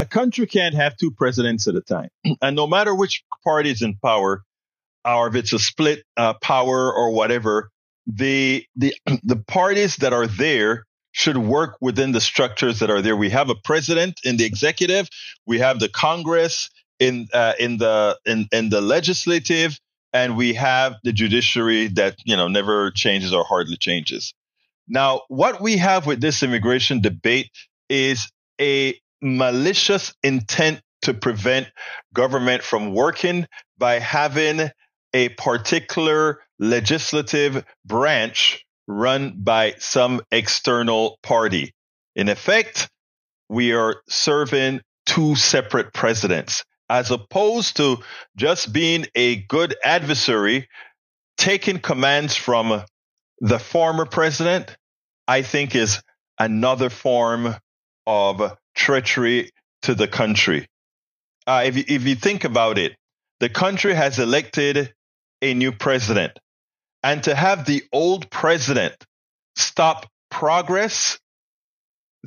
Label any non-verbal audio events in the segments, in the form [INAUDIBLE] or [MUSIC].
A country can't have two presidents at a time. [CLEARS THROAT] And no matter which party is in power, or if it's a split uh, power or whatever, the, the, [CLEARS THROAT] the parties that are there should work within the structures that are there. We have a president in the executive, we have the Congress in uh, in the in, in the legislative, and we have the judiciary that you know never changes or hardly changes. Now, what we have with this immigration debate is a malicious intent to prevent government from working by having a particular legislative branch run by some external party. In effect, we are serving two separate presidents as opposed to just being a good adversary, taking commands from the former president, I think is another form of treachery to the country. Uh, if, you, if you think about it, the country has elected a new president. And to have the old president stop progress,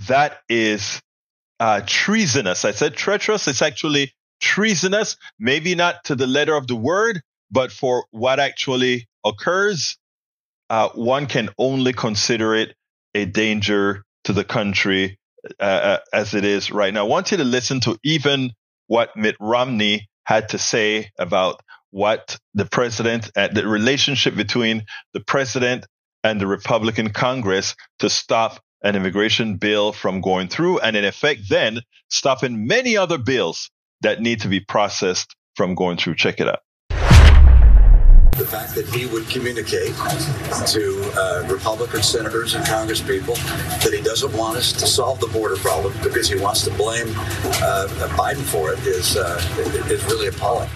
that is uh, treasonous. I said treacherous. It's actually treasonous, maybe not to the letter of the word, but for what actually occurs, uh, one can only consider it a danger to the country uh, uh, as it is right now. I want you to listen to even what Mitt Romney had to say about what the president, uh, the relationship between the president and the Republican Congress to stop an immigration bill from going through, and in effect, then stopping many other bills that need to be processed from going through. Check it out. The fact that he would communicate to uh, Republican senators and congresspeople that he doesn't want us to solve the border problem because he wants to blame uh, Biden for it is, uh, is really appalling.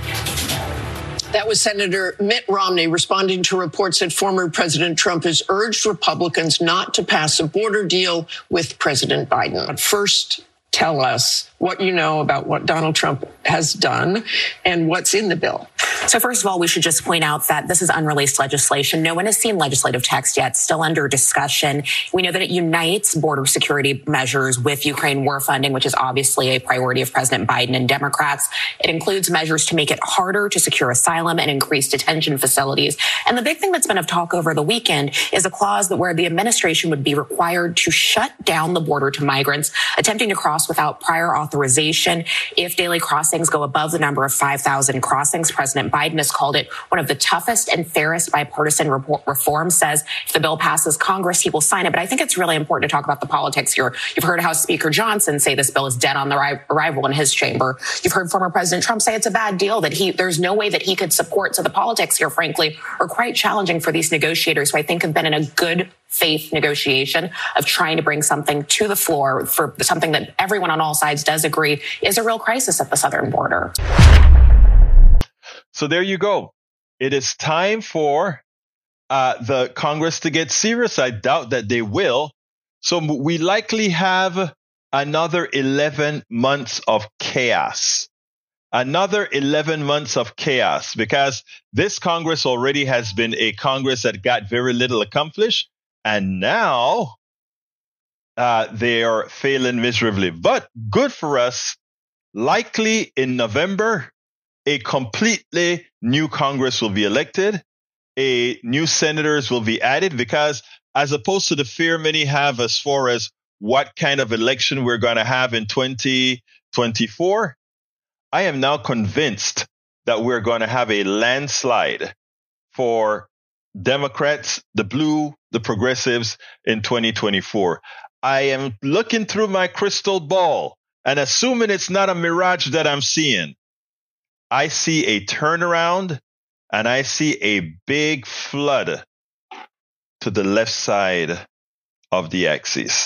That was Senator Mitt Romney responding to reports that former President Trump has urged Republicans not to pass a border deal with President Biden. But first, tell us what you know about what Donald Trump has done and what's in the bill. So first of all, we should just point out that this is unreleased legislation. No one has seen legislative text yet, still under discussion. We know that it unites border security measures with Ukraine war funding, which is obviously a priority of President Biden and Democrats. It includes measures to make it harder to secure asylum and increase detention facilities. And the big thing that's been of talk over the weekend is a clause that where the administration would be required to shut down the border to migrants attempting to cross without prior authorization if daily crossings go above the number of 5,000 crossings. President Biden has called it one of the toughest and fairest bipartisan reforms. Says if the bill passes Congress, he will sign it. But I think it's really important to talk about the politics here. You've heard House Speaker Johnson say this bill is dead on the arrival in his chamber. You've heard former President Trump say it's a bad deal that he there's no way that he could support. So the politics here, frankly, are quite challenging for these negotiators who I think have been in a good faith negotiation of trying to bring something to the floor for something that everyone on all sides does agree is a real crisis at the southern border. So there you go. It is time for uh, the Congress to get serious. I doubt that they will. So we likely have another 11 months of chaos. Another 11 months of chaos because this Congress already has been a Congress that got very little accomplished. And now uh, they are failing miserably. But good for us. Likely in November, a completely new Congress will be elected. A new senators will be added because as opposed to the fear many have as far as what kind of election we're going to have in 2024, I am now convinced that we're going to have a landslide for Democrats, the blue, the progressives in 2024. I am looking through my crystal ball and assuming it's not a mirage that I'm seeing, I see a turnaround and I see a big flood to the left side of the axis.